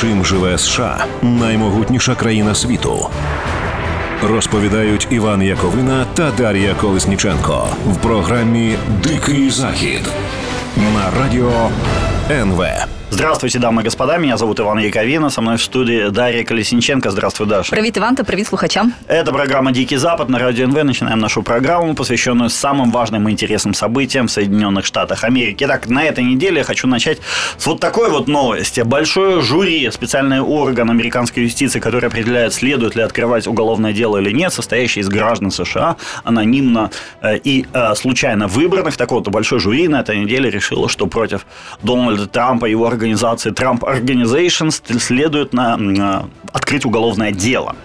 Чим живе США наймогутніша країна світу? Розповідають Іван Яковина та Дар'я Колесніченко в програмі Дикий Захід на радіо НВ. Здравствуйте, дамы и господа. Меня зовут Иван Яковина. Со мной в студии Дарья Колесниченко. Здравствуй, Даша. Привет, Иван, привет слухачам. Это программа «Дикий Запад» на Радио НВ. Начинаем нашу программу, посвященную самым важным и интересным событиям в Соединенных Штатах Америки. Итак, на этой неделе я хочу начать с вот такой вот новости. Большое жюри, специальный орган американской юстиции, который определяет, следует ли открывать уголовное дело или нет, состоящий из граждан США, анонимно э, и э, случайно выбранных. Так вот, большое жюри на этой неделе решило, что против Дональда Трампа и его организации Trump Organization следует на, на открыть уголовное дело.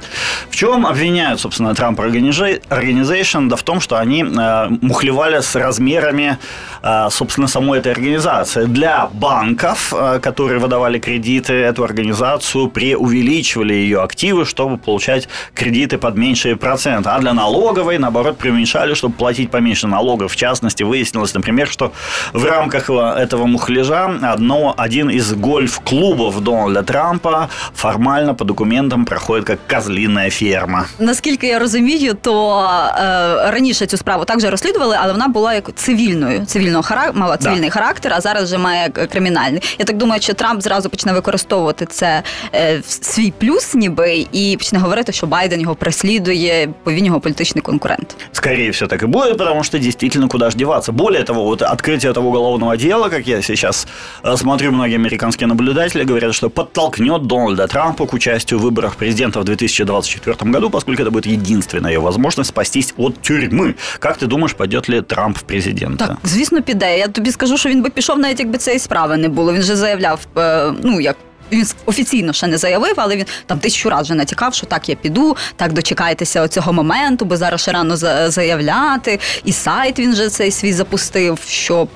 В чем обвиняют, собственно, Trump Organization? Да в том, что они э, мухлевали с размерами, э, собственно, самой этой организации. Для банков, э, которые выдавали кредиты, эту организацию преувеличивали ее активы, чтобы получать кредиты под меньшие проценты. А для налоговой, наоборот, преуменьшали, чтобы платить поменьше налогов. В частности, выяснилось, например, что в рамках этого мухляжа одно, один из гольф-клубов Дональда Трампа формально по документам проходит как козлиная ферма. Наскільки я розумію, то е, раніше цю справу також розслідували, але вона була як цивільною, цивільного характер, мала цивільний да. характер, а зараз вже має кримінальний. Я так думаю, що Трамп зразу почне використовувати це е, в свій плюс, ніби і почне говорити, що Байден його преслідує, бо він його політичний конкурент. Скорее всего, так и будет, потому что действительно куда ж деваться. Более того, вот открытие этого уголовного дела, как я сейчас э, смотрю, многие американские наблюдатели говорят, что подтолкнет Дональда Трампа к участию в выборах президента в 2024 году, поскольку это будет единственная возможность спастись от тюрьмы. Как ты думаешь, пойдет ли Трамп в президента? Так, звісно, піде. Я тобі скажу, що він би пішов, навіть якби цієї справи не було. Він же заявляв, ну як він офіційно ще не заявив, але він там тисячу разів вже натякав, що так я піду, так дочекайтеся цього моменту, бо зараз ще рано заявляти. І сайт він же цей свій запустив, щоб.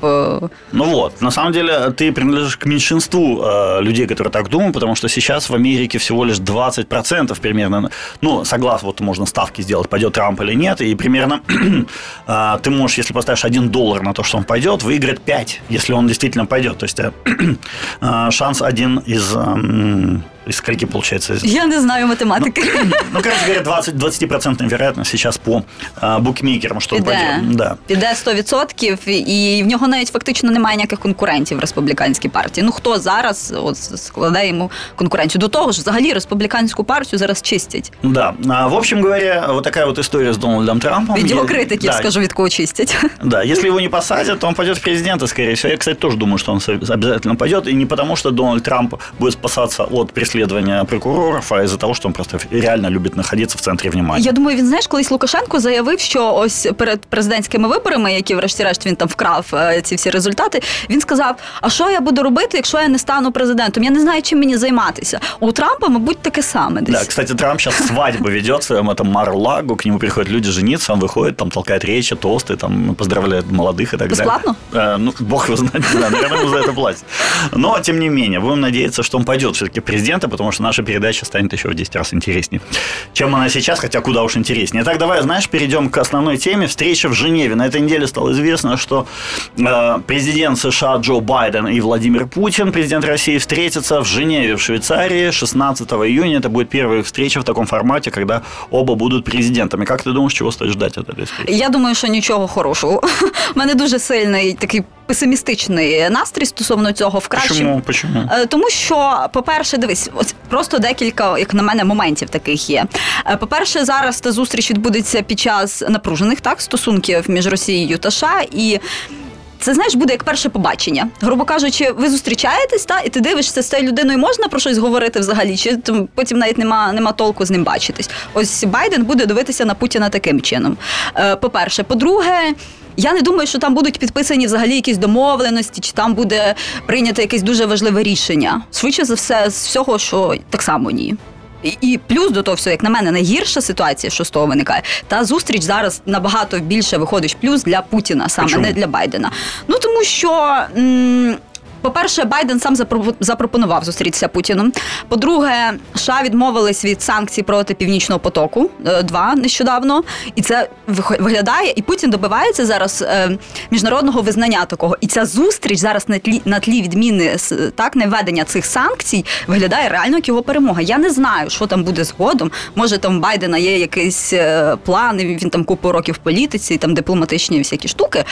Ну вот, на самом деле ты принадлежишь к меньшинству э, людей, которые так думают, потому что сейчас в Америке всего лишь 20% примерно, ну, согласно, вот можно ставки сделать, пойдет Трамп или нет, и примерно э, ты можешь, если поставишь 1 доллар на то, что он пойдет, выиграть 5, если он действительно пойдет. То есть э, шанс один из Um, из скольки получается? Я не знаю математики. Ну, ну короче говоря, 20, 20% вероятность сейчас по а, букмекерам, що піде, пойде. Да. Піде 100%, і в нього навіть фактично немає ніяких конкурентів в республіканській партії. Ну хто зараз от, складає йому конкуренцію? До того ж, взагалі республіканську партію зараз чистять. Да. А, в общем говоря, вот такая вот история с Дональдом Трампом. Від його критиків, да. скажу, від кого чистять. Да, если его не посадят, то он пойдет в президента, скорее всего. Я, кстати, тоже думаю, что он обязательно пойдет. И не потому, что Дональд Трамп будет спасаться от преследования расследования прокуроров, а із-за того, що він просто реально любить знаходитися в центрі внимання. Я думаю, він знаєш, колись Лукашенко заявив, що ось перед президентськими виборами, які, врешті-решт, він там вкрав е, ці всі результати. Він сказав: А що я буду робити, якщо я не стану президентом? Я не знаю, чим мені займатися. У Трампа, мабуть, таке саме. Десь. Да, кстати, Трамп сейчас свадьбу ведет в своем этом Мар-Лагу, к нему приходят люди жениться, он выходит, там толкает речи, тосты, там поздравляет молодых и так Бесплатно? далее. Э, ну, бог его знает, да, наверное, ему за это платят. Но, тем не менее, будем надеяться, что он пойдет все-таки президента, потому что наша передача станет еще в 10 раз интереснее, чем она сейчас, хотя куда уж интереснее. Итак, давай, знаешь, перейдем к основной теме. Встреча в Женеве. На этой неделе стало известно, что э, президент США Джо Байден и Владимир Путин, президент России, встретятся в Женеве, в Швейцарии 16 июня. Это будет первая встреча в таком формате, когда оба будут президентами. Как ты думаешь, чего стоит ждать от этой встречи? Я думаю, що нічого хорошого. У мене дуже сильний такий песимістичний настрій стосовно цього в кращому. Чому? Почому? Тому що, по-перше, дивись, ось просто декілька, як на мене, моментів таких є. Е, по-перше, зараз та зустріч відбудеться під час напружених так стосунків між Росією та США і. Це знаєш, буде як перше побачення. Грубо кажучи, ви зустрічаєтесь, та і ти дивишся з цією людиною можна про щось говорити взагалі, чи потім навіть нема нема толку з ним бачитись. Ось Байден буде дивитися на Путіна таким чином. Е, По-перше, по-друге. Я не думаю, що там будуть підписані взагалі якісь домовленості, чи там буде прийнято якесь дуже важливе рішення. Швидше за все, з всього, що так само ні. І, плюс до того, все, як на мене, найгірша ситуація, що з того виникає, та зустріч зараз набагато більше виходить плюс для Путіна, саме Почему? не для Байдена. Ну тому що. М- по-перше, Байден сам запро- запропонував зустрітися Путіну. По-друге, США відмовились від санкцій проти північного потоку 2 нещодавно, і це виглядає. І Путін добивається зараз е, міжнародного визнання такого. І ця зустріч зараз на тлі на тлі відміни так невведення цих санкцій виглядає реально як його перемога. Я не знаю, що там буде згодом. Може, там у Байдена є якийсь е, план, він там купу років в політиці, там дипломатичні всякі штуки.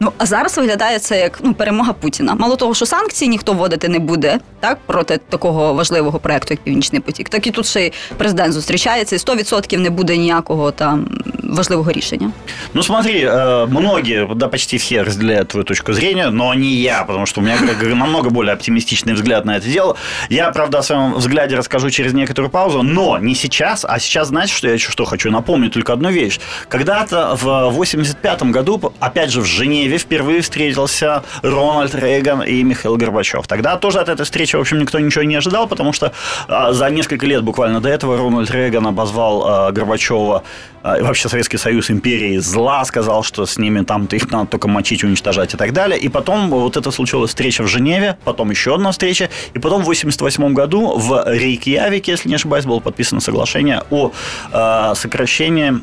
Ну а зараз виглядає це як ну перемога Путіна. Мало того, що санкції ніхто вводити не буде, так проти такого важливого проекту, як Північний потік. Так і тут ще й президент зустрічається, і 100% не буде ніякого там важливого рішення. Ну смотри, э, многие, да почти все разделяют твою точку зрения, но не я, потому что у меня как говорю, намного более оптимистичный взгляд на это дело. Я, правда, о своем взгляде расскажу через некоторую паузу, но не сейчас, а сейчас, знаете, что я еще что хочу напомнить только одну вещь. Когда-то в 85 году, опять же, в Женеве впервые встретился Рональд Рейган и Михаил Горбачев. Тогда тоже от этой встречи, в общем, никто ничего не ожидал, потому что а, за несколько лет буквально до этого Рональд Рейган обозвал а, Горбачева а, и вообще Советский Союз империи зла, сказал, что с ними там их надо только мочить, уничтожать и так далее. И потом вот это случилась встреча в Женеве, потом еще одна встреча, и потом в 88 году в Рейкьявике, если не ошибаюсь, было подписано соглашение о сокращении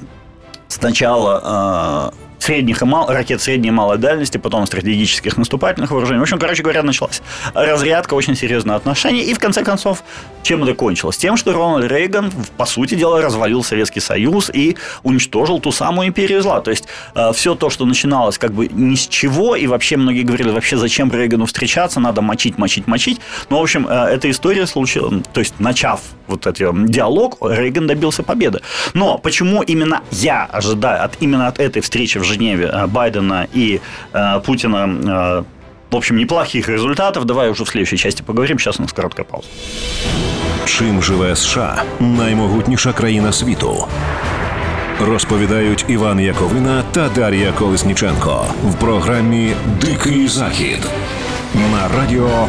сначала средних и мал, ракет средней и малой дальности, потом стратегических наступательных вооружений. В общем, короче говоря, началась разрядка очень серьезных отношений. И в конце концов, чем это кончилось? Тем, что Рональд Рейган, по сути дела, развалил Советский Союз и уничтожил ту самую империю зла. То есть э, все то, что начиналось как бы ни с чего, и вообще многие говорили, вообще зачем Рейгану встречаться, надо мочить, мочить, мочить. Но, в общем, э, эта история случилась, то есть начав вот этот диалог, Рейган добился победы. Но почему именно я ожидаю от именно от этой встречи в Женеве э, Байдена и э, Путина э, в общем, неплохих результатов. Давай уже в следующей части поговорим. Сейчас у нас короткая пауза. Чим живе США наймогутніша країна світу? Розповідають Іван Яковина та Дар'я Колесніченко в програмі Дикий Захід на радіо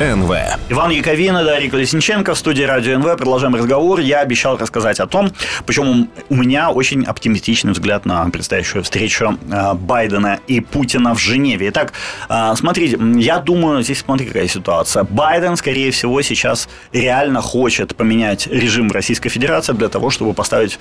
НВ. Иван Яковина, Дарья Колесниченко в студии Радио НВ. Продолжаем разговор. Я обещал рассказать о том, почему у меня очень оптимистичный взгляд на предстоящую встречу э, Байдена и Путина в Женеве. Итак, э, смотрите, я думаю, здесь смотри, какая ситуация. Байден, скорее всего, сейчас реально хочет поменять режим Российской Федерации для того, чтобы поставить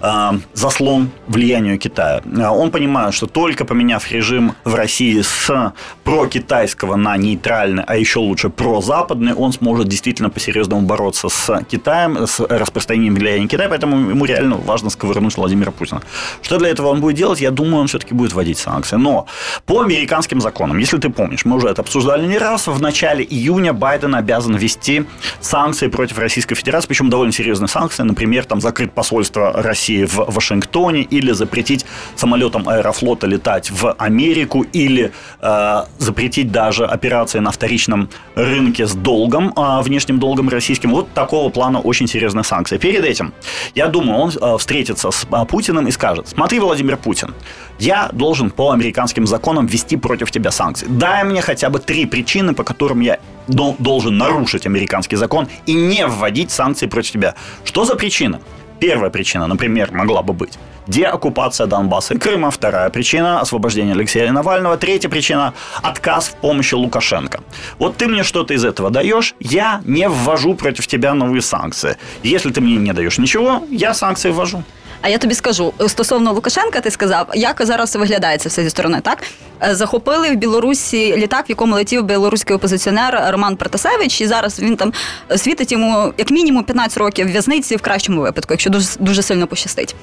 э, заслон влиянию Китая. Он понимает, что только поменяв режим в России с прокитайского на нейтральный, а еще лучше прозападный, он сможет действительно по-серьезному бороться с Китаем, с распространением влияния Китая, поэтому ему реально важно сковырнуть Владимира Путина. Что для этого он будет делать? Я думаю, он все-таки будет вводить санкции. Но по американским законам, если ты помнишь, мы уже это обсуждали не раз, в начале июня Байден обязан ввести санкции против Российской Федерации, причем довольно серьезные санкции, например, там закрыть посольство России в Вашингтоне или запретить самолетам Аэрофлота летать в Америку или э, запретить даже операции на вторичном с долгом, э, внешним долгом российским. Вот такого плана очень серьезные санкции. Перед этим, я думаю, он э, встретится с э, Путиным и скажет, смотри, Владимир Путин, я должен по американским законам ввести против тебя санкции. Дай мне хотя бы три причины, по которым я дол- должен нарушить американский закон и не вводить санкции против тебя. Что за причина? Первая причина, например, могла бы быть деоккупация Донбасса и Крыма. Вторая причина – освобождение Алексея Навального. Третья причина – отказ в помощи Лукашенко. Вот ты мне что-то из этого даешь, я не ввожу против тебя новые санкции. Если ты мне не даешь ничего, я санкции ввожу. А я тобі скажу стосовно Лукашенка, ти сказав, як зараз виглядає це все зі сторони, так? Е, Захопили в Білорусі літак, в якому летів білоруський опозиціонер Роман Протасевич, і зараз він там світить йому як мінімум 15 років в'язниці в кращому випадку, якщо дуже, дуже сильно пощастить.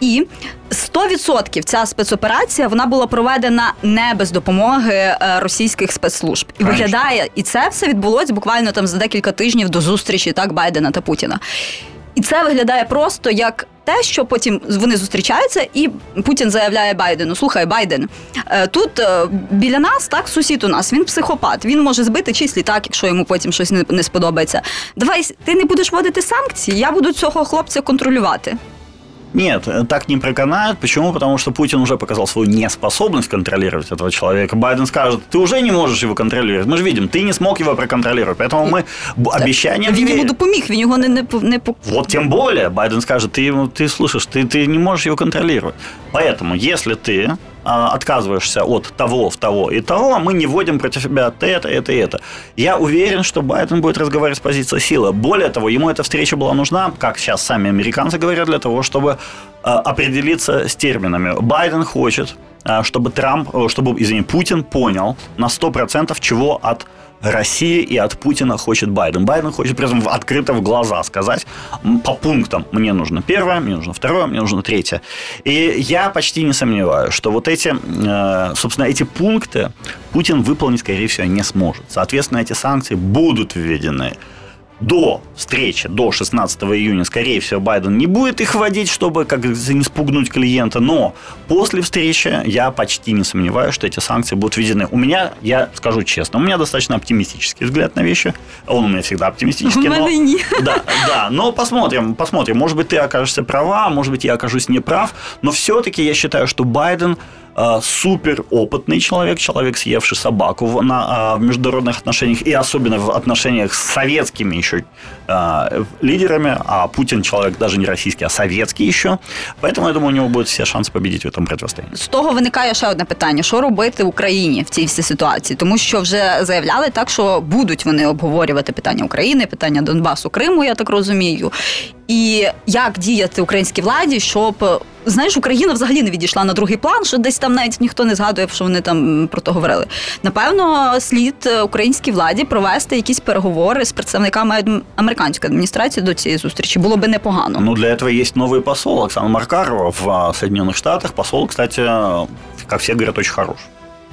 І 100% ця спецоперація вона була проведена не без допомоги е, російських спецслужб. І виглядає, і це все відбулось буквально там за декілька тижнів до зустрічі так Байдена та Путіна. І це виглядає просто як те, що потім вони зустрічаються, і Путін заявляє Байдену: Слухай, Байден, е, тут е, біля нас, так, сусід у нас, він психопат. Він може збити чийсь літак, якщо йому потім щось не сподобається. Давай ти не будеш вводити санкції, я буду цього хлопця контролювати. Нет, э, так не проканает. Почему? Потому что Путин уже показал свою неспособность контролировать этого человека. Байден скажет, ты уже не можешь его контролировать. Мы же видим, ты не смог его проконтролировать. Поэтому мы б- обещанием Він не йому верим. допоміг, він його не, не, по- не по- Вот тем более Байден скажет, ты, ему- ты слышишь, ты, ты не можешь его контролировать. Поэтому, если ты а, отказываешься от того, того и того, мы не вводим против себя это, это и это. Я уверен, что Байден будет разговаривать с позиции силы. Более того, ему эта встреча была нужна, как сейчас сами американцы говорят, для того, чтобы а, определиться с терминами. Байден хочет, а, чтобы Трамп, чтобы, извини, Путин понял на 100% чего от Россия и от Путина хочет Байден. Байден хочет при этом открыто в глаза сказать по пунктам. Мне нужно первое, мне нужно второе, мне нужно третье. И я почти не сомневаюсь, что вот эти, э, собственно, эти пункты Путин выполнить, скорее всего, не сможет. Соответственно, эти санкции будут введены до встречи, до 16 июня, скорее всего, Байден не будет их вводить, чтобы как не спугнуть клиента, но после встречи я почти не сомневаюсь, что эти санкции будут введены. У меня, я скажу честно, у меня достаточно оптимистический взгляд на вещи. Он у меня всегда оптимистический. но, не. Да, да, но посмотрим, посмотрим. Может быть, ты окажешься права, может быть, я окажусь неправ, но все-таки я считаю, что Байден супер опытный человек, человек, съевший собаку в, на, э, в международных отношениях и особенно в отношениях с советскими еще э, лидерами, а Путин человек даже не российский, а советский еще. Поэтому я думаю, у него будут все шанси победить в цьому протистоянні. З того виникає ще одне питання: що робити Україні в цій всій ситуації? Тому що вже заявляли так, що будуть вони обговорювати питання України, питання Донбасу, Криму, я так розумію. І як діяти українській владі, щоб знаєш, Україна взагалі не відійшла на другий план, що десь там навіть ніхто не згадує, що вони там про то говорили. Напевно, слід українській владі провести якісь переговори з представниками американської адміністрації до цієї зустрічі. Було би непогано. Ну для этого есть новый посол Оксана Маркарова в Соединенных Штатах. Посол, кстати, как все говорят, очень хороший.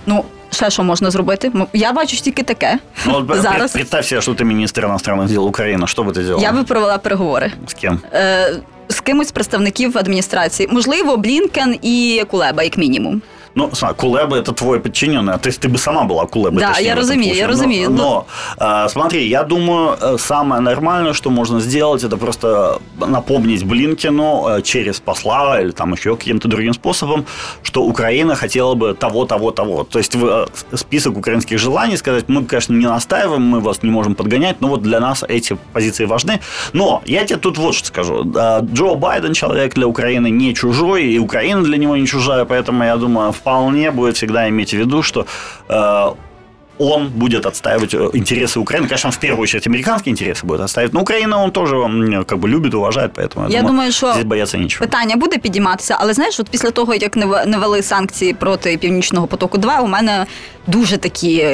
Ну, ще що можна зробити? Я бачу тільки таке. Ну, Зараз. Представь себе, що ти міністр іностранних дел України. Що би ти зробила? Я би провела переговори. З ким? Е, з кимось з представників адміністрації. Можливо, Блінкен і Кулеба, як мінімум. Ну, смотри, Кулеба это твой подчиненный, то есть ты бы сама была Кулебой. Да, я разумею, я разумею. Но, но э, смотри, я думаю, э, самое нормальное, что можно сделать, это просто напомнить Блинкину э, через посла или там еще каким-то другим способом, что Украина хотела бы того, того, того. То есть в список украинских желаний сказать, мы, конечно, не настаиваем, мы вас не можем подгонять, но вот для нас эти позиции важны. Но я тебе тут вот что скажу. Джо Байден человек для Украины не чужой, и Украина для него не чужая, поэтому я думаю, вполне будет всегда иметь в виду, что э, он будет отстаивать э, интересы Украины. Конечно, в первую очередь американские интересы будет отстаивать, но Украина он тоже как бы любит, уважает, поэтому я, я думаю, що здесь бояться нічого. Питання буде підійматися, але знаєш, от після того, як не ввели санкції проти Північного потоку, 2 у мене дуже такі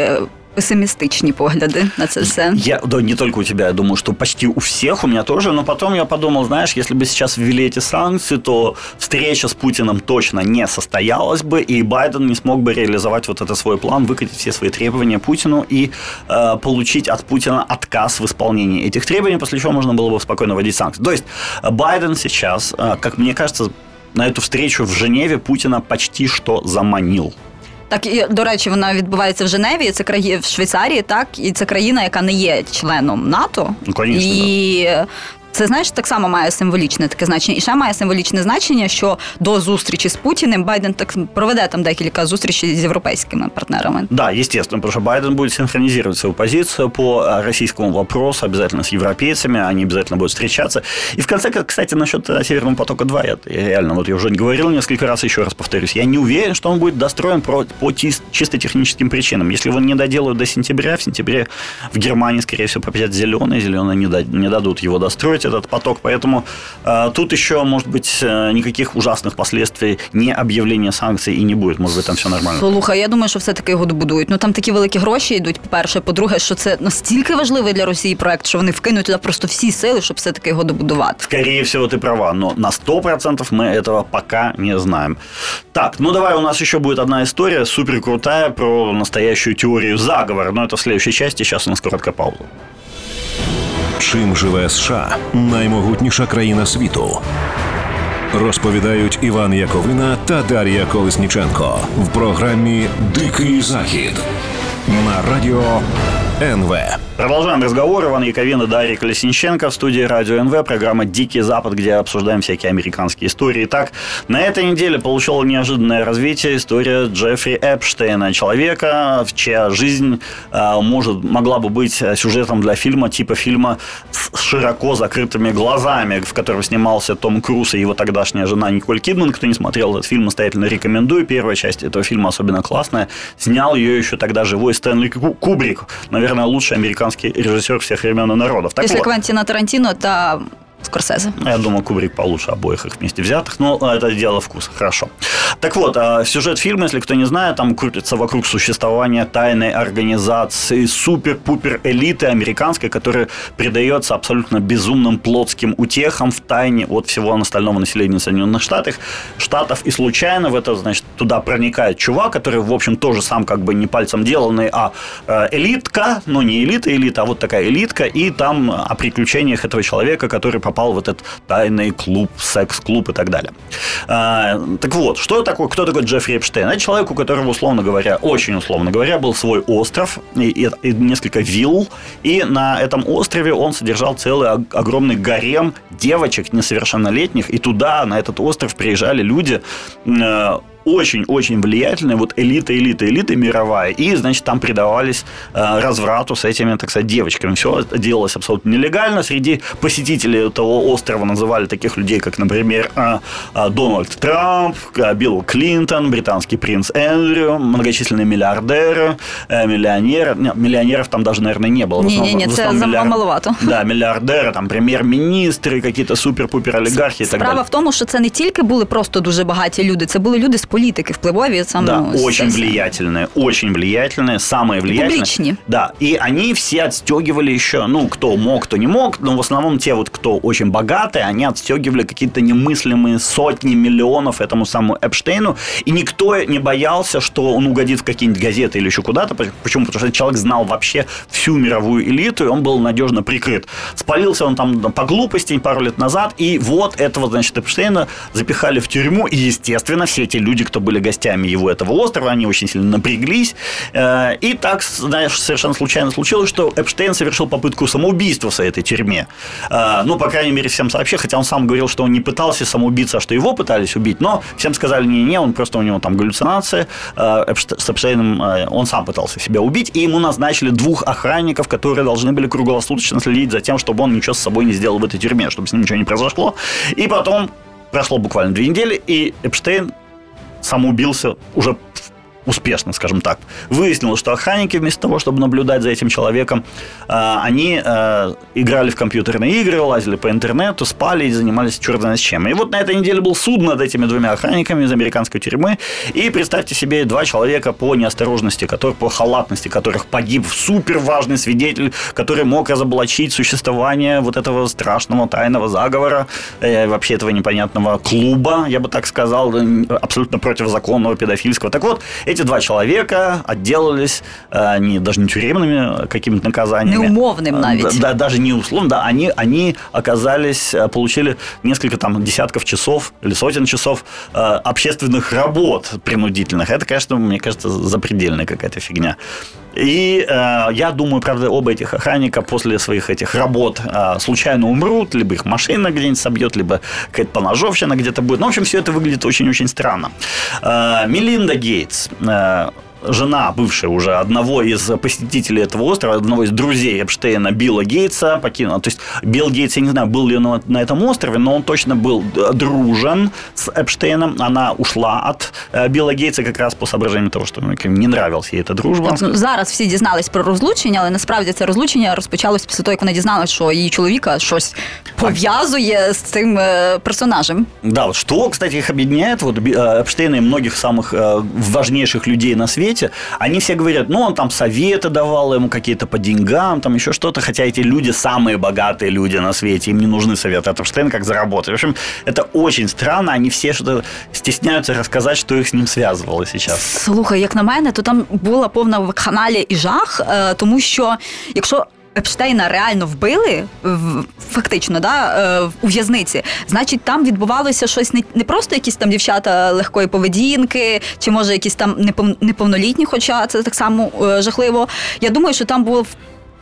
е, пессимистичные погляды на це все. Я, да, не только у тебя, я думаю, что почти у всех, у меня тоже, но потом я подумал, знаешь, если бы сейчас ввели эти санкции, то встреча с Путиным точно не состоялась бы, и Байден не смог бы реализовать вот этот свой план, выкатить все свои требования Путину и э, получить от Путина отказ в исполнении этих требований, после чего можно было бы спокойно вводить санкции. То есть Байден сейчас, э, как мне кажется, на эту встречу в Женеве Путина почти что заманил. Так і до речі, вона відбувається в Женеві. Це краї в Швейцарії, так і це країна, яка не є членом НАТО. Ну, конечно, і да. Це знаєш, так само має символічне таке значення. І ще має символічне значення, що до зустрічі з Путіним Байден так проведе там декілька зустрічей з європейськими партнерами. Да, естественно, потому что Байден будет синхронизировать свою позицию по российскому вопросу обязательно с европейцами, они обязательно будут встречаться. И в конце, кстати, насчет Северного потока 2, я, реально, вот я уже говорил несколько раз, еще раз повторюсь, я не уверен, что он будет достроен по, по чисто техническим причинам. Если его не доделают до сентября, в сентябре в Германии, скорее всего, победят зеленые, зеленые не, не дадут его достроить этот поток. Поэтому э, тут еще, может быть, э, никаких ужасных последствий не об'явлення санкцій і не буде. Може, там все нормально. Слухай, я думаю, що все-таки його добудують. Ну там такі великі гроші йдуть. По-перше, по-друге, що це настільки важливий для Росії проект, що вони вкинуть туди просто всі сили, щоб все-таки його добудувати. Скорее всего, ты права, но на 100% мы этого пока не знаем. Так, ну давай, у нас еще будет одна история, супер крутая, про настоящую теорию заговора, но это в следующей части, сейчас у нас короткая пауза. Чим живе США наймогутніша країна світу? Розповідають Іван Яковина та Дар'я Колесніченко в програмі Дикий Захід на радіо НВ. Продолжаем разговор. Иван Яковин и Дарья Колесниченко в студии Радио НВ. Программа «Дикий Запад», где обсуждаем всякие американские истории. Итак, на этой неделе получила неожиданное развитие история Джеффри Эпштейна. Человека, чья жизнь э, может, могла бы быть сюжетом для фильма, типа фильма с широко закрытыми глазами, в котором снимался Том Круз и его тогдашняя жена Николь Кидман. Кто не смотрел этот фильм, настоятельно рекомендую. Первая часть этого фильма особенно классная. Снял ее еще тогда живой Стэнли Кубрик. Наверное, лучший американский американский режиссер всех времен и народов. Так Після вот. Квентіна Тарантіно та Скорсезе. Я думаю, Кубрик получше обоих их вместе взятых, но это дело вкуса, хорошо. Так вот, а, сюжет фильма, если кто не знает, там крутится вокруг существования тайной организации супер-пупер элиты американской, которая предается абсолютно безумным плотским утехам в тайне от всего остального населения Соединенных Штатов. Штатов и случайно в это, значит, туда проникает чувак, который, в общем, тоже сам как бы не пальцем деланный, а э, элитка, но не элита, элита, а вот такая элитка, и там о приключениях этого человека, который попал в этот тайный клуб, секс-клуб и так далее. А, так вот, что такое, кто такой Джеффри Эпштейн? Это человек, у которого, условно говоря, очень условно говоря, был свой остров и, и, и несколько вилл, и на этом острове он содержал целый огромный гарем девочек несовершеннолетних, и туда, на этот остров, приезжали люди, э, очень-очень влиятельная, вот элита, элита, элита мировая, и, значит, там предавались э, разврату с этими, так сказать, девочками. Все это делалось абсолютно нелегально. Среди посетителей этого острова называли таких людей, как, например, э, э, Дональд Трамп, э, Билл Клинтон, британский принц Эндрю, многочисленные миллиардеры, э, миллионеры. Нет, миллионеров там даже, наверное, не было. Не-не-не, це миллиар... маловато. Да, миллиардеры, там, прем'єр-міністри, какие-то супер-пупер олігархи і так Справа в тому, що це не тільки були просто дуже багаті люди, це були люди з політики впливові саме да, ну, очень влиятельные, очень влиятельные, самые влиятельные. Публичные. Да, и они все отстегивали еще, ну, кто мог, кто не мог, но в основном те вот, кто очень богатые, они отстегивали какие-то немыслимые сотни миллионов этому самому Эпштейну, и никто не боялся, что он угодит в какие-нибудь газеты или еще куда-то. Почему? Потому что человек знал вообще всю мировую элиту, и он был надежно прикрыт. Спалился он там по глупости пару лет назад, и вот этого, значит, Эпштейна запихали в тюрьму, и, естественно, все эти люди, кто были гостями его этого острова, они очень сильно напряглись. Э, и так, знаешь, совершенно случайно случилось, что Эпштейн совершил попытку самоубийства в этой тюрьме. Э, ну, по крайней мере, всем сообщили, хотя он сам говорил, что он не пытался самоубиться, а что его пытались убить, но всем сказали, не-не, он просто у него там галлюцинация, э, с Эпштейном он сам пытался себя убить, и ему назначили двух охранников, которые должны были круглосуточно следить за тем, чтобы он ничего с собой не сделал в этой тюрьме, чтобы с ним ничего не произошло. И потом прошло буквально две недели, и Эпштейн самоубился уже успешно, скажем так. Выяснилось, что охранники вместо того, чтобы наблюдать за этим человеком, э, они э, играли в компьютерные игры, лазили по интернету, спали и занимались черт знает чем. И вот на этой неделе был суд над этими двумя охранниками из американской тюрьмы. И представьте себе, два человека по неосторожности, которых, по халатности которых погиб супер важный свидетель, который мог разоблачить существование вот этого страшного тайного заговора, э, вообще этого непонятного клуба, я бы так сказал, абсолютно противозаконного педофильского. Так вот, эти два человека отделались э, не, даже не тюремными а какими-то наказаниями. Неумовным э, навіть. Да, даже не условно, да, они, они оказались, э, получили несколько там десятков часов или сотен часов общественных работ принудительных. Это, конечно, мне кажется, запредельная какая-то фигня. И э, я думаю, правда, оба этих охранника после своих этих работ э, случайно умрут, либо их машина где-нибудь собьет, либо какая-то поножовщина где-то будет. Ну, в общем, все это выглядит очень-очень странно. Э, Мелинда Гейтс э, жена бывшая уже одного из посетителей этого острова, одного из друзей Эпштейна, Билла Гейтса, покинула. То есть Билл Гейтс, я не знаю, был ли он на, на этом острове, но он точно был дружен с Эпштейном. Она ушла от э, Билла Гейтса как раз по соображению того, що ну, не нравилась їй ця дружба. Так, ну, зараз всі дізнались про розлучення, але насправді це розлучення розпочалось після того, як вона дізналась, що її чоловіка щось пов'язує з цим э, персонажем. Да, вот что, кстати, их объединяет, вот э, Эпштейна и многих самых важнейших людей на свете, свете, они все говорят, ну, он там советы давал ему какие-то по деньгам, там еще что-то, хотя эти люди самые богатые люди на свете, им не нужны советы, это Штейн как заработать. В общем, это очень странно, они все что-то стесняются рассказать, что их с ним связывало сейчас. Слухай, як на мене, то там була повна вакханалія і жах, тому що якщо Епштейна реально вбили фактично, да, е, у в'язниці, значить, там відбувалося щось не не просто якісь там дівчата легкої поведінки, чи може якісь там неповнолітні, хоча це так само е, жахливо. Я думаю, що там був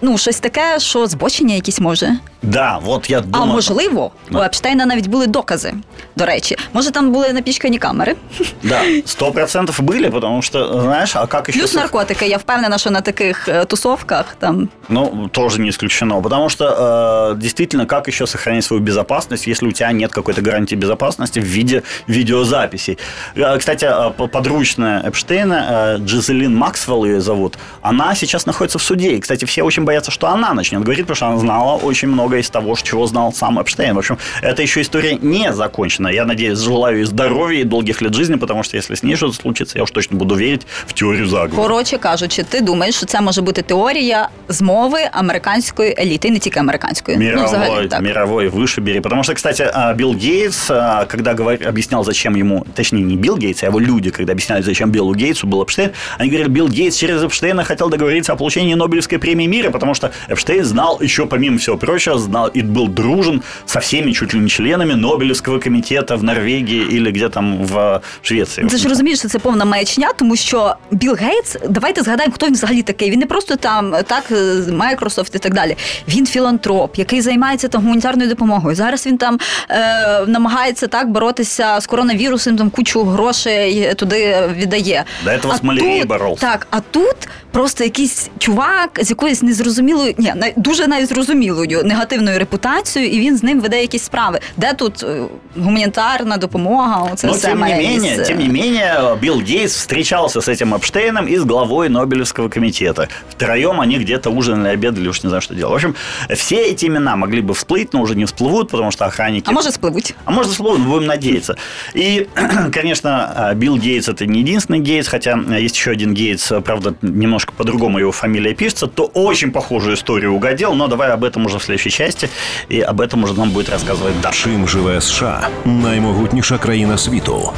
ну, щось таке, що збочення якісь може. Да, вот я думаю... А можливо, у Епштейна навіть були докази. До речі, може там були напічкані камери. Да, сто процентов были, потому что, знаешь, а как еще... Плюс наркотики. Я впевнена, що на таких е, тусовках там Ну, тоже не исключено, потому что э, действительно, как еще сохранить свою безопасность, если у тебя нет какой-то гарантии безопасности в виде видеозаписей. Э, Кстати, э, по- подручная Эпштейна, э, Джизелин Максвелл ее зовут, она сейчас находится в суде. И, кстати, все очень боятся, что она начнет говорить, потому что она знала очень много из того, чего знал сам Эпштейн. В общем, эта еще история не закончена. Я надеюсь, желаю ей здоровья и долгих лет жизни, потому что если с ней что-то случится, я уж точно буду верить в теорию заговора. Коротше кажучи, ти думаєш, що це може бути теорія змови американської еліти, не тільки американської. Мировой, ну, взагалі, так. мировой, выше бери. Потому что, кстати, а, Билл Гейтс, а, когда говор- объяснял, зачем ему, точнее, не Билл Гейтс, а его люди, когда объясняли, зачем Биллу Гейтсу был Эпштейн, они говорили, Билл Гейтс через Эпштейна хотел договориться о получении Нобелевской премии мира, потому что Эпштейн знал еще, помимо всего прочего, знал и был дружен со всеми чуть ли не членами Нобелевского комитета в Норвегии или где там в Швеции. Ти ж розумієш, що це повна маячня, тому що Білл Гейтс, давайте згадаємо, хто він взагалі такий. Він не просто там так з Microsoft і так далі. Він філантроп, який займається там гуманітарною допомогою. Зараз він там е, намагається так боротися з коронавірусом, там кучу грошей туди віддає. До этого А с малярией тут- боролся. Так, а тут просто якийсь чувак з якоюсь незрозумілою, ні, най- дуже навіть зрозумілою негативною репутацією, і він з ним веде якісь справи. Де тут е, гуманітарна допомога? Оце Но все тем не, має менее, місце. тем не менее, Билл Гейтс встречался с этим Эпштейном и с главой Нобелевского комитета. Втроем они где-то ужинали, обедали, уж не знаю, что делали. В общем, все эти имена могли бы всплыть, но уже не всплывут, потому что охранники... А може спливуть? А может, всплывут, но будем надеяться. И, конечно, Билл Гейтс это не единственный Гейтс, хотя есть еще один Гейтс, правда, немножко по-другому его фамилия пишется, то очень похожую историю угодил, но давай об этом уже в следующей части, и об этом уже нам будет рассказывать Даша. Чим живе США наймогутніша країна світу?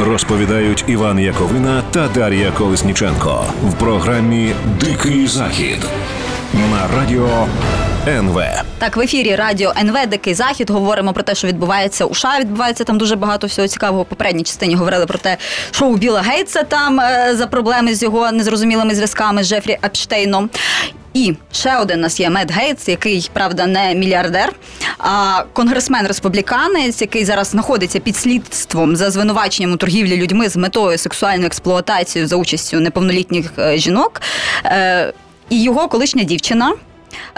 Розповідають Іван Яковина та Дар'я Колесніченко в програмі Дикий Захід на радіо НВ. Так, в ефірі радіо НВ Дикий Захід говоримо про те, що відбувається у США. Відбувається там дуже багато всього цікавого. Попередній частині говорили про те, що у Біла Гейтса там е, за проблеми з його незрозумілими зв'язками з Джефрі Епштейном. І ще один у нас є Мед Гейтс, який правда не мільярдер, а конгресмен республіканець, який зараз знаходиться під слідством за звинуваченням у торгівлі людьми з метою сексуальної експлуатації за участю неповнолітніх е, жінок. Е, І його колишня дівчина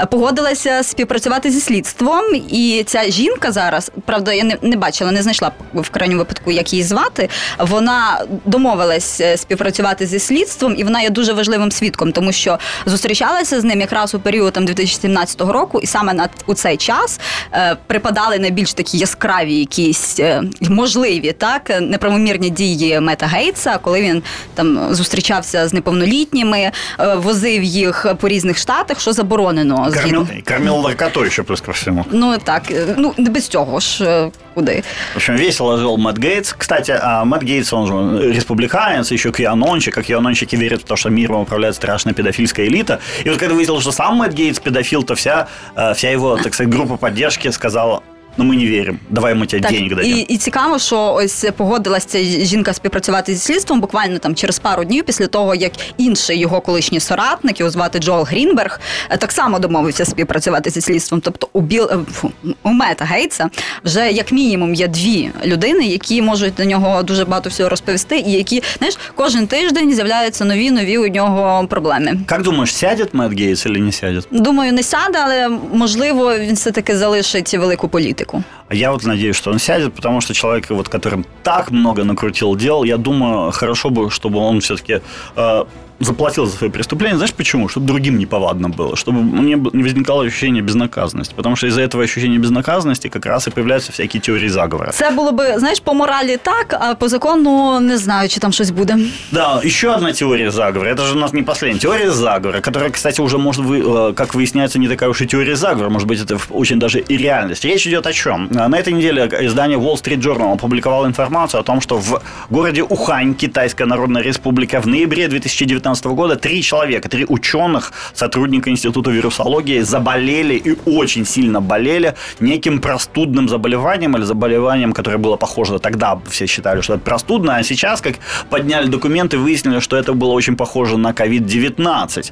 погодилася співпрацювати зі слідством. І ця жінка зараз, правда, я не, не бачила, не знайшла в крайньому випадку, як її звати. Вона домовилась е, співпрацювати зі слідством, і вона є дуже важливим свідком, тому що зустрічалася з ним якраз у період там 2017 року, і саме на у цей час е, припадали найбільш такі яскраві, якісь е, можливі так неправомірні дії Мета Гейтса, коли він там зустрічався з неповнолітніми, е, возив їх по різних штатах, що заборонено згідно. Кормил, кормил наркотой еще плюс ко всему. Ну так, е, ну без цього ж е, куди. В общем, весело жил Мэтт Гейтс. Кстати, а Мэтт Гейтс, он же республиканец, еще кьянончик, как кьянончики верят в то, что миром управляет страшная педофильская элита. И вот когда выяснилось, что сам Мэтт Гейтс педофил, то вся, э, вся его, так сказать, группа поддержки сказала, ну мы не верим, давай мы тебе денег дадим. і, і цікаво, що ось погодилася ця жінка співпрацювати зі слідством буквально там через пару днів після того, як інший його колишній соратник, його звати Джоел Грінберг, е, так само домовився співпрацювати зі слідством. Тобто у Біл е, фу, у Мета Гейтса вже як мінімум є дві людини, які можуть до нього дуже багато всього розповісти, і які знаєш, кожен тиждень з'являються нові нові у нього проблеми. Как думаешь, сядет Мэтт Гейтс или не сядет? Думаю, не сяде, але можливо він все таки залишить велику політику. Я вот надеюсь, что он сядет, потому что человек, вот, которым так много накрутил дел, я думаю, хорошо бы, чтобы он все-таки э, заплатил за свои преступления. Знаешь почему? Чтобы другим неповадно было, чтобы не, б- не возникало ощущение безнаказанности. Потому что из-за этого ощущения безнаказанности как раз и появляются всякие теории заговора. Це було би, знаєш, по моралі так, а по закону не знаю, чи там щось буде. Да, еще одна теория заговора. Это же у нас не последняя. Теория заговора, которая, кстати, уже может, вы, э, как выясняется, не такая уж и теория заговора. Может быть, это очень даже и реальность. Речь идет о чем? На этой неделе издание Wall Street Journal опубликовало информацию о том, что в городе Ухань, Китайская Народная Республика, в ноябре 2019 2012 года три человека, три ученых, сотрудника Института вирусологии заболели и очень сильно болели неким простудным заболеванием или заболеванием, которое было похоже тогда, все считали, что это простудное, а сейчас, как подняли документы, выяснили, что это было очень похоже на COVID-19.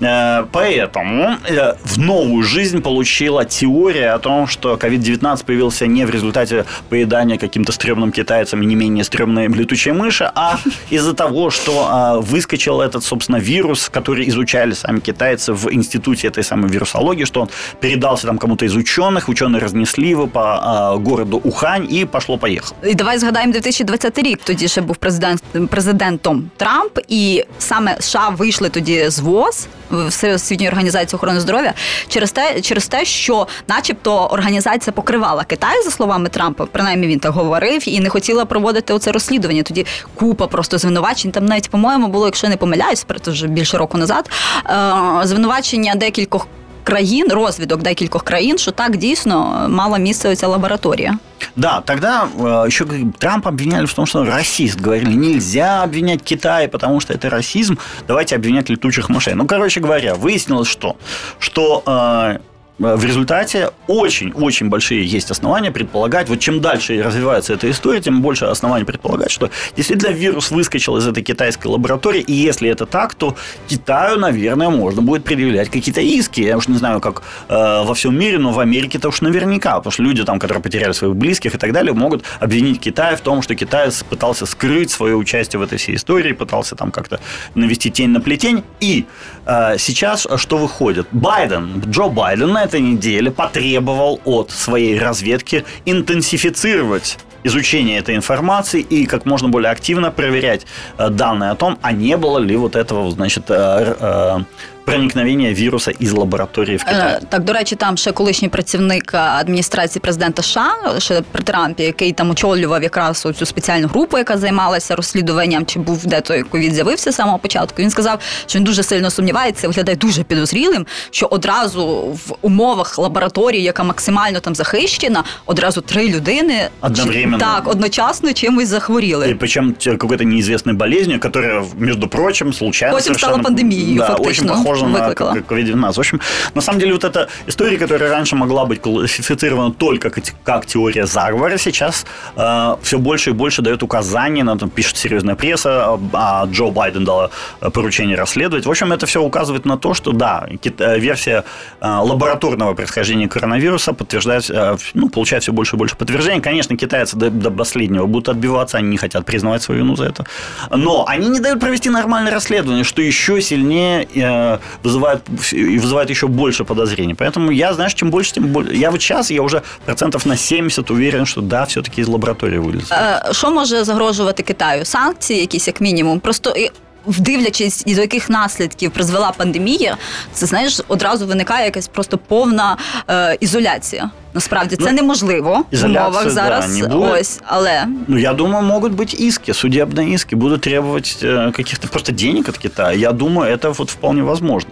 Э, поэтому э, в новую жизнь получила теория о том, что COVID-19 появился не в результате поедания каким-то стрёмным китайцам и не менее стрёмной летучей мыши, а из-за того, что э, выскочил этот, собственно, вирус, который изучали сами китайцы в институте этой самой вирусологии, что он передался там кому-то из ученых, ученые разнесли его по городу Ухань и пошло-поехало. І давай згадаємо 2020 рік. Тоді ще був президент президентом Трамп, і саме США вийшли тоді з ВОЗ Всесвітньої організації охорони здоров'я через те, через те, що, начебто, організація покривала Китай за словами Трампа, принаймні він так говорив, і не хотіла проводити оце розслідування. Тоді купа просто звинувачень. Там навіть, по-моєму, було, якщо не помиляюсь, це вже більше року назад. Е, звинувачення декількох країн, розвідок декількох країн, що так дійсно мала місце ця лабораторія. Да, тогда э, еще Трамп обвиняли в том, что он расист. Говорили, нельзя обвинять Китай, потому что это расизм. Давайте обвинять летучих мышей. Ну, короче говоря, выяснилось, что, что э, Э, в результате очень-очень большие есть основания предполагать, вот чем дальше развивается эта история, тем больше оснований предполагать, что действительно вирус выскочил из этой китайской лаборатории, и если это так, то Китаю, наверное, можно будет предъявлять какие-то иски. Я уж не знаю, как э, во всем мире, но в Америке-то уж наверняка, потому что люди там, которые потеряли своих близких и так далее, могут обвинить Китай в том, что Китай пытался скрыть свое участие в этой всей истории, пытался там как-то навести тень на плетень. И э, сейчас что выходит? Байден, Джо Байден на этой неделе потребовал от своей разведки интенсифицировать изучение этой информации и как можно более активно проверять э, данные о том, а не было ли вот этого, значит, э, э, проникновення віруса із лабораторії в Китаї. Так, до речі, там ще колишній працівник адміністрації президента США, ще при Трампі, який там очолював якраз цю спеціальну групу, яка займалася розслідуванням, чи був де той ковід з'явився з самого початку. Він сказав, що він дуже сильно сумнівається, виглядає дуже підозрілим, що одразу в умовах лабораторії, яка максимально там захищена, одразу три людини Одновременно. так одночасно чимось захворіли. І причому какой-то неізвісної болезнью, яка, між прочим, случайно Потім стала пандемією, да, фактично. Очень похоже выкликала. на COVID-19. В общем, на самом деле, вот эта история, которая раньше могла быть классифицирована только как, как теория заговора, сейчас э, все больше и больше дает указания, на, там, пишет серьезная пресса, а Джо Байден дал э, поручение расследовать. В общем, это все указывает на то, что, да, э, версия э, лабораторного происхождения коронавируса подтверждает, э, ну, получает все больше и больше подтверждений. Конечно, китайцы до, до последнего будут отбиваться, они не хотят признавать свою вину за это. Но они не дают провести нормальное расследование, что еще сильнее э, вызывает, и вызывает еще больше подозрений. Поэтому я, знаешь, чем больше, тем больше. Я вот сейчас, я уже процентов на 70 уверен, что да, все-таки из лабораторії виліз. Що може загрожувати Китаю? Санкції, якісь як мінімум, просто вдивлячись, до яких наслідків призвела пандемія, це знаєш, одразу виникає якась просто повна е, ізоляція. Насправді це ну, неможливо в умовах зараз. Да, Ось, але ну я думаю, можуть бути іски, судебні іски, будуть требувати э, каких-то просто денег от Китая. Я думаю, это вот вполне возможно.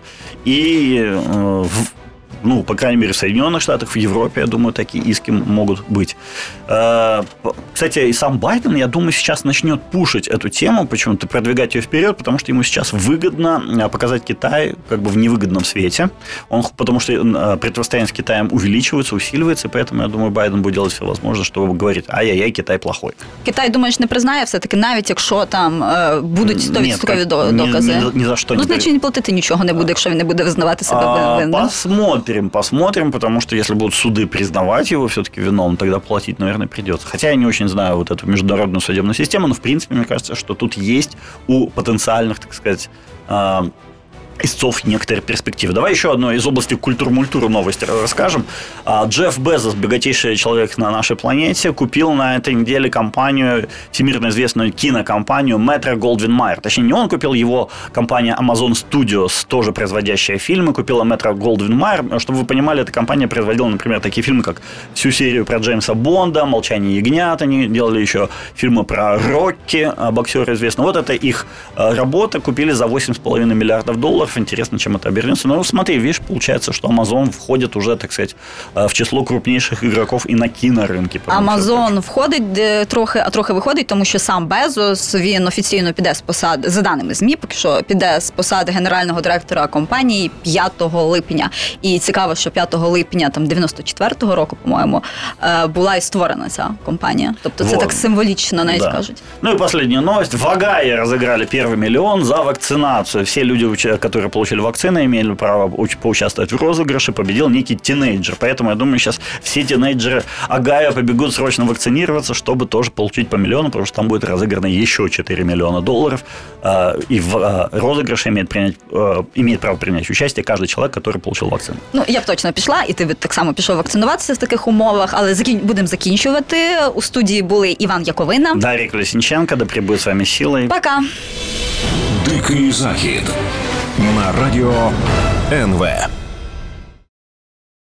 И э, в ну, по крайней мере, в Соединенных Штатах, в Европе, я думаю, такие иски могут быть. Э, кстати, и сам Байден, я думаю, сейчас начнет пушить эту тему, почему-то продвигать ее вперед, потому что ему сейчас выгодно э, показать Китай как бы в невыгодном свете, он, потому что э, противостояние с Китаем увеличивается, усиливается, и поэтому, я думаю, Байден будет делать все возможное, чтобы говорить, ай-яй-яй, Китай плохой. Китай, думаєш, не признає все-таки, навіть якщо там будуть 100% докази? Ні, ні, ні за що ну, значить, не платити нічого не буде, якщо він не буде визнавати себе винним. Посмотрим посмотрим, посмотрим, потому что если будут суды признавать его все-таки виновным, тогда платить, наверное, придется. Хотя я не очень знаю вот эту международную судебную систему, но в принципе мне кажется, что тут есть у потенциальных, так сказать, а, истцов некоторые перспективы. Давай еще одну из области культур-мультуры новости расскажем. А, Джефф Безос, богатейший человек на нашей планете, купил на этой неделе компанию, всемирно известную кинокомпанию Metro Goldwyn Mayer. Точнее, не он купил его, компания Amazon Studios, тоже производящая фильмы, купила Metro Goldwyn Mayer. Чтобы вы понимали, эта компания производила, например, такие фильмы, как всю серию про Джеймса Бонда, «Молчание ягнят», они делали еще фильмы про Рокки, боксера известного. Вот это их работа, купили за 8,5 миллиардов долларов долларов. Интересно, чем это обернется. Но смотри, видишь, получается, что Amazon входит уже, так сказать, э, в число крупнейших игроков і на кіноринки. Amazon входить де, трохи, а трохи виходить, тому що сам Безос він офіційно піде з посади, за даними ЗМІ, поки що піде з посади генерального директора компанії 5 липня. І цікаво, що 5 липня там 94-го року, по-моєму, е, була і створена ця компанія. Тобто це Вот. так символічно навіть Да. кажуть. Ну и последняя новость. В Огайо разыграли первый миллион за вакцинацию. Все люди, уч- которые получили вакцины, имели право уч- поучаствовать в розыгрыше. Победил некий тинейджер. Поэтому я думаю, сейчас все тинейджеры Огайо побегут срочно вакцинироваться, чтобы тоже получить по миллиону, потому что там будет разыграно еще 4 миллиона долларов. А, И в а, розыгрыше имеет, принять, э, имеет право принять участие каждый человек, который получил вакцину. Ну я б точно пішла, і ти б так само пішов вакцинуватися в таких умовах, але закін... будемо закінчувати. У студії були Іван Яковина. Дарья Колесниченко, да пребудет с вами силой. Пока. Дикий захід на радіо НВ.